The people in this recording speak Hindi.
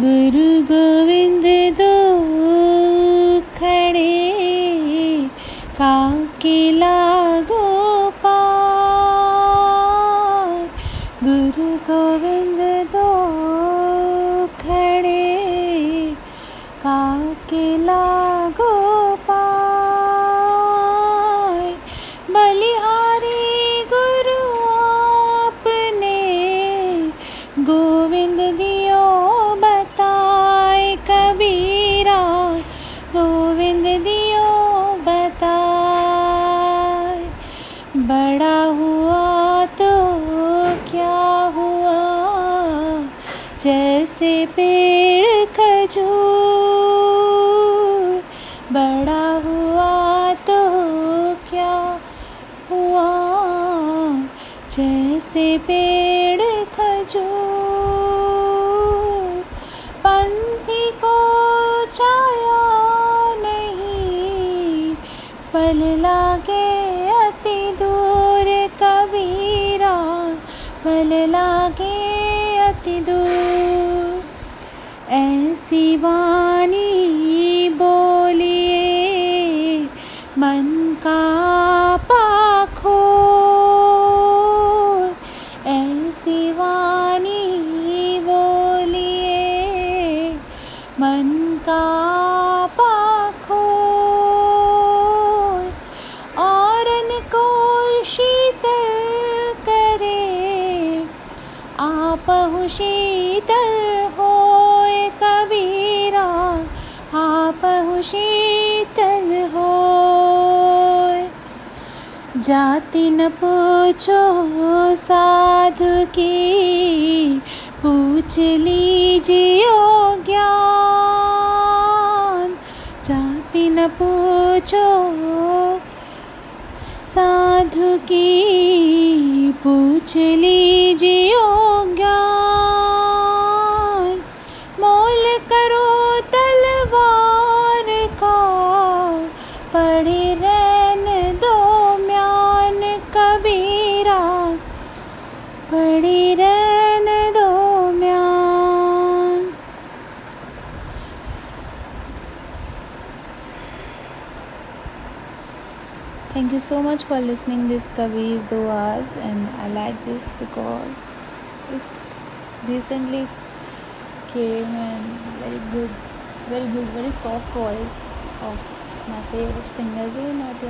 गुरु गोविंद दो खड़े काके लागो पार। गुरु गोविंद दो खड़े का लागो बड़ा हुआ तो क्या हुआ? जैसे पेड़ खजूर। बड़ा हुआ तो क्या हुआ? जैसे पेड़ खजूर। पंथी को छाया नहीं, फल लागे फल लागे अति दूर। ऐसी वाणी बोलिए मन का पाखो। ऐसी वाणी बोलिए मन का पाखो। औरन को शीतल आपहु शीतल होए कबीरा आपहु शीतल होए जाति न पूछो साधु की, पूछ लीजियो ज्ञान। जाति न पूछो साधु की, पूछ लीजियो पड़े रहन दो म्यान कबीरा पड़ी रहन दो म्यान Thank you so much for listening this Kabir Duas and I like this because it's recently came and very good, very good, very soft voice of my favourite singers in not